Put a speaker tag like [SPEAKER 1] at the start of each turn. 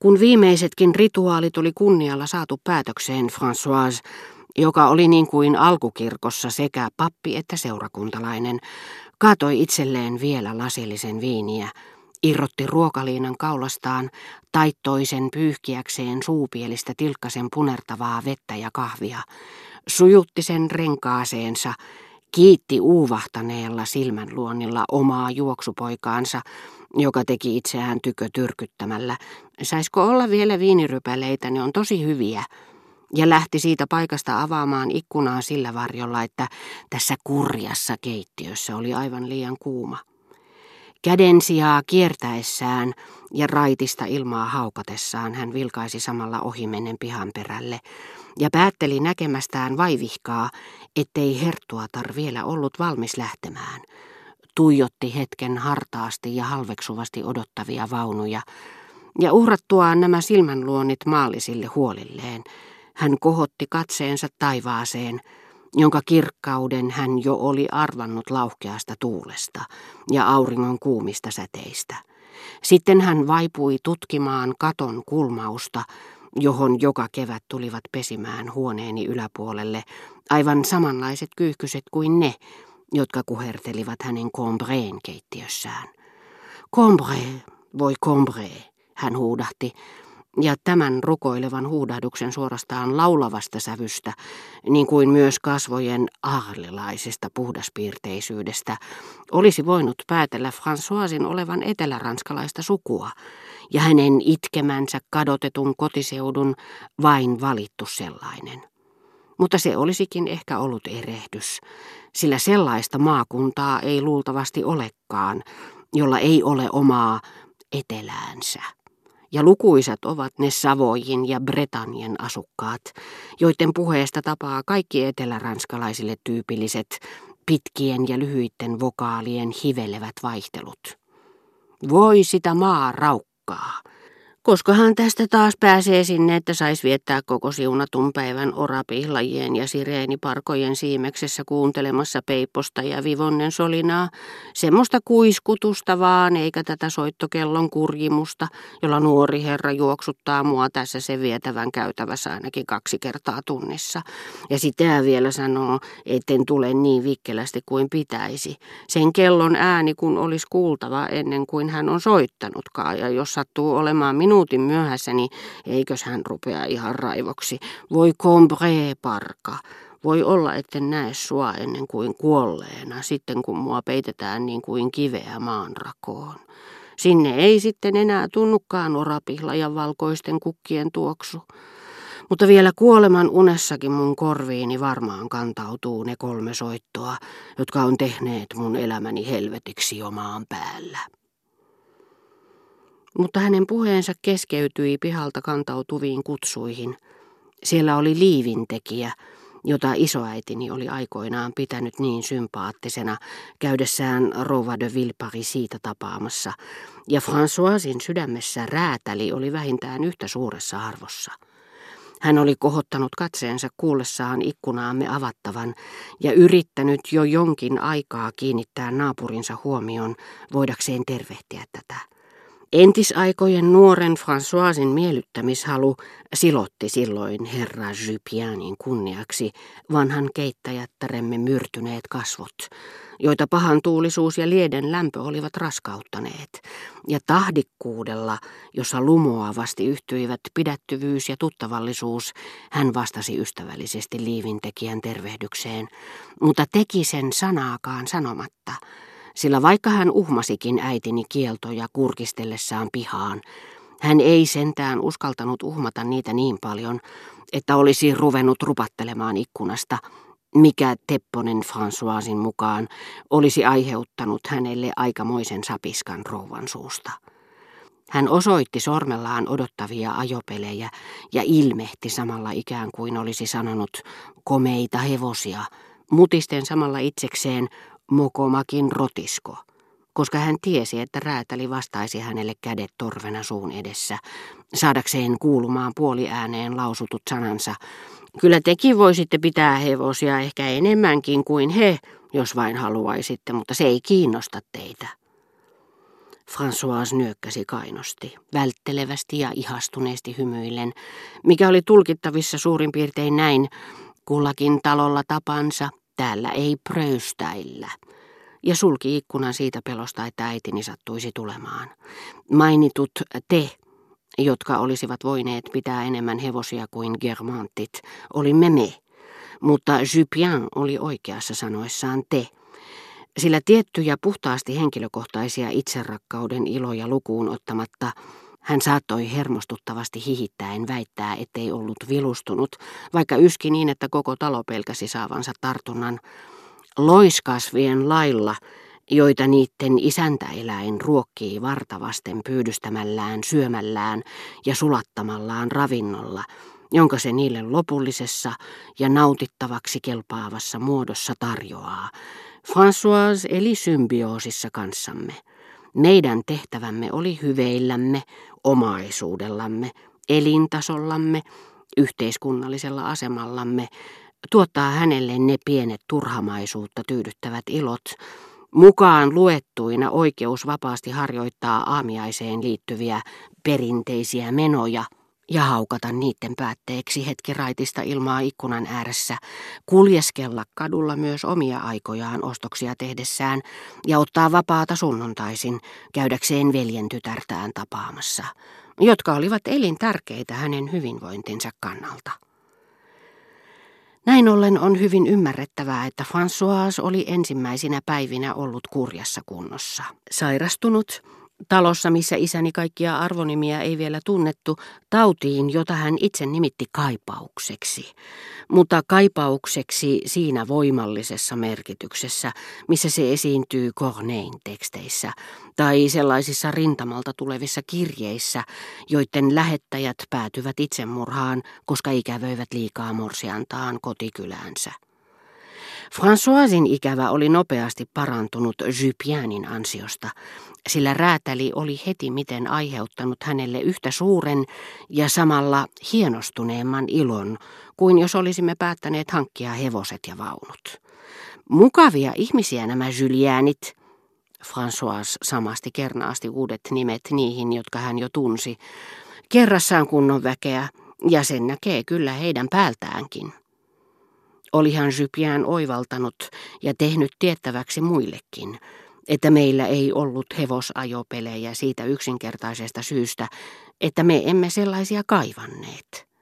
[SPEAKER 1] Kun viimeisetkin rituaalit oli kunnialla saatu päätökseen, Françoise, joka oli niin kuin alkukirkossa sekä pappi että seurakuntalainen, kaatoi itselleen vielä lasillisen viiniä, irrotti ruokaliinan kaulastaan, taittoi sen pyyhkiäkseen suupielistä tilkkasen punertavaa vettä ja kahvia, sujutti sen renkaaseensa, kiitti uuvahtaneella silmänluonnilla omaa juoksupoikaansa, joka teki itseään tykö tyrkyttämällä. Saisko olla vielä viinirypäleitä, ne on tosi hyviä. Ja lähti siitä paikasta avaamaan ikkunaa sillä varjolla, että tässä kurjassa keittiössä oli aivan liian kuuma. Käden sijaa kiertäessään ja raitista ilmaa haukatessaan hän vilkaisi samalla ohimennen pihan perälle ja päätteli näkemästään vaivihkaa, ettei herttuatar vielä ollut valmis lähtemään. Tuijotti hetken hartaasti ja halveksuvasti odottavia vaunuja, ja uhrattuaan nämä silmänluonnit maallisille huolilleen, hän kohotti katseensa taivaaseen, jonka kirkkauden hän jo oli arvannut lauhkeasta tuulesta ja auringon kuumista säteistä. Sitten hän vaipui tutkimaan katon kulmausta, johon joka kevät tulivat pesimään huoneeni yläpuolelle aivan samanlaiset kyyhkyset kuin ne, jotka kuhertelivat hänen Combreen keittiössään. Combre, voi Combre, hän huudahti, ja tämän rukoilevan huudahduksen suorastaan laulavasta sävystä, niin kuin myös kasvojen aarlilaisesta puhdaspiirteisyydestä, olisi voinut päätellä Françoisin olevan eteläranskalaista sukua, ja hänen itkemänsä kadotetun kotiseudun vain valittu sellainen. Mutta se olisikin ehkä ollut erehdys, sillä sellaista maakuntaa ei luultavasti olekaan, jolla ei ole omaa eteläänsä ja lukuisat ovat ne Savoijin ja Bretanien asukkaat, joiden puheesta tapaa kaikki eteläranskalaisille tyypilliset pitkien ja lyhyitten vokaalien hivelevät vaihtelut. Voi sitä maa raukkaa, Koskahan tästä taas pääsee sinne, että sais viettää koko siunatun päivän orapihlajien ja sireeniparkojen siimeksessä kuuntelemassa peipposta ja vivonnen solinaa, semmoista kuiskutusta vaan, eikä tätä soittokellon kurjimusta, jolla nuori herra juoksuttaa mua tässä se vietävän käytävässä ainakin kaksi kertaa tunnissa. Ja sitä vielä sanoo, etten tule niin vikkelästi kuin pitäisi. Sen kellon ääni kun olisi kuultava ennen kuin hän on soittanutkaan, ja jos sattuu olemaan minun minuutin myöhässä, niin eikös hän rupea ihan raivoksi. Voi combre parka. Voi olla, etten näe sua ennen kuin kuolleena, sitten kun mua peitetään niin kuin kiveä maanrakoon. Sinne ei sitten enää tunnukaan orapihla ja valkoisten kukkien tuoksu. Mutta vielä kuoleman unessakin mun korviini varmaan kantautuu ne kolme soittoa, jotka on tehneet mun elämäni helvetiksi jo maan päällä. Mutta hänen puheensa keskeytyi pihalta kantautuviin kutsuihin. Siellä oli liivintekijä, jota isoäitini oli aikoinaan pitänyt niin sympaattisena käydessään Rova de Villepari siitä tapaamassa, ja Françoisin sydämessä räätäli oli vähintään yhtä suuressa arvossa. Hän oli kohottanut katseensa kuullessaan ikkunaamme avattavan ja yrittänyt jo jonkin aikaa kiinnittää naapurinsa huomioon voidakseen tervehtiä tätä. Entisaikojen nuoren Françoisin miellyttämishalu silotti silloin herra Jupianin kunniaksi vanhan keittäjättäremme myrtyneet kasvot, joita pahan tuulisuus ja lieden lämpö olivat raskauttaneet, ja tahdikkuudella, jossa lumoavasti yhtyivät pidättyvyys ja tuttavallisuus, hän vastasi ystävällisesti liivintekijän tervehdykseen, mutta teki sen sanaakaan sanomatta – sillä vaikka hän uhmasikin äitini kieltoja kurkistellessaan pihaan, hän ei sentään uskaltanut uhmata niitä niin paljon, että olisi ruvennut rupattelemaan ikkunasta, mikä Tepponen Françoisin mukaan olisi aiheuttanut hänelle aikamoisen sapiskan rouvan suusta. Hän osoitti sormellaan odottavia ajopelejä ja ilmehti samalla ikään kuin olisi sanonut komeita hevosia, mutisten samalla itsekseen mokomakin rotisko, koska hän tiesi, että räätäli vastaisi hänelle kädet torvena suun edessä, saadakseen kuulumaan puoliääneen lausutut sanansa. Kyllä tekin voisitte pitää hevosia ehkä enemmänkin kuin he, jos vain haluaisitte, mutta se ei kiinnosta teitä. François nyökkäsi kainosti, välttelevästi ja ihastuneesti hymyillen, mikä oli tulkittavissa suurin piirtein näin, kullakin talolla tapansa, täällä ei pröystäillä. Ja sulki ikkunan siitä pelosta, että äitini sattuisi tulemaan. Mainitut te, jotka olisivat voineet pitää enemmän hevosia kuin germantit, olimme me. Mutta Jupien oli oikeassa sanoissaan te sillä tiettyjä puhtaasti henkilökohtaisia itserakkauden iloja lukuun ottamatta hän saattoi hermostuttavasti hihittäen väittää, ettei ollut vilustunut, vaikka yski niin, että koko talo pelkäsi saavansa tartunnan. Loiskasvien lailla, joita niiden isäntäeläin ruokkii vartavasten pyydystämällään, syömällään ja sulattamallaan ravinnolla, jonka se niille lopullisessa ja nautittavaksi kelpaavassa muodossa tarjoaa, François eli symbioosissa kanssamme. Meidän tehtävämme oli hyveillämme, omaisuudellamme, elintasollamme, yhteiskunnallisella asemallamme, tuottaa hänelle ne pienet turhamaisuutta tyydyttävät ilot, mukaan luettuina oikeus vapaasti harjoittaa aamiaiseen liittyviä perinteisiä menoja – ja haukata niiden päätteeksi hetki raitista ilmaa ikkunan ääressä, kuljeskella kadulla myös omia aikojaan ostoksia tehdessään ja ottaa vapaata sunnuntaisin käydäkseen veljen tytärtään tapaamassa, jotka olivat elintärkeitä hänen hyvinvointinsa kannalta. Näin ollen on hyvin ymmärrettävää, että François oli ensimmäisinä päivinä ollut kurjassa kunnossa. Sairastunut, Talossa, missä isäni kaikkia arvonimiä ei vielä tunnettu, tautiin, jota hän itse nimitti kaipaukseksi. Mutta kaipaukseksi siinä voimallisessa merkityksessä, missä se esiintyy Cornein teksteissä, tai sellaisissa rintamalta tulevissa kirjeissä, joiden lähettäjät päätyvät itsemurhaan, koska ikävöivät liikaa morsiantaan kotikyläänsä. Françoisin ikävä oli nopeasti parantunut Jupienin ansiosta, sillä räätäli oli heti miten aiheuttanut hänelle yhtä suuren ja samalla hienostuneemman ilon kuin jos olisimme päättäneet hankkia hevoset ja vaunut. Mukavia ihmisiä nämä Julianit. François samasti kernaasti uudet nimet niihin, jotka hän jo tunsi. Kerrassaan kunnon väkeä, ja sen näkee kyllä heidän päältäänkin. Olihan Jupien oivaltanut ja tehnyt tiettäväksi muillekin, että meillä ei ollut hevosajopelejä siitä yksinkertaisesta syystä, että me emme sellaisia kaivanneet.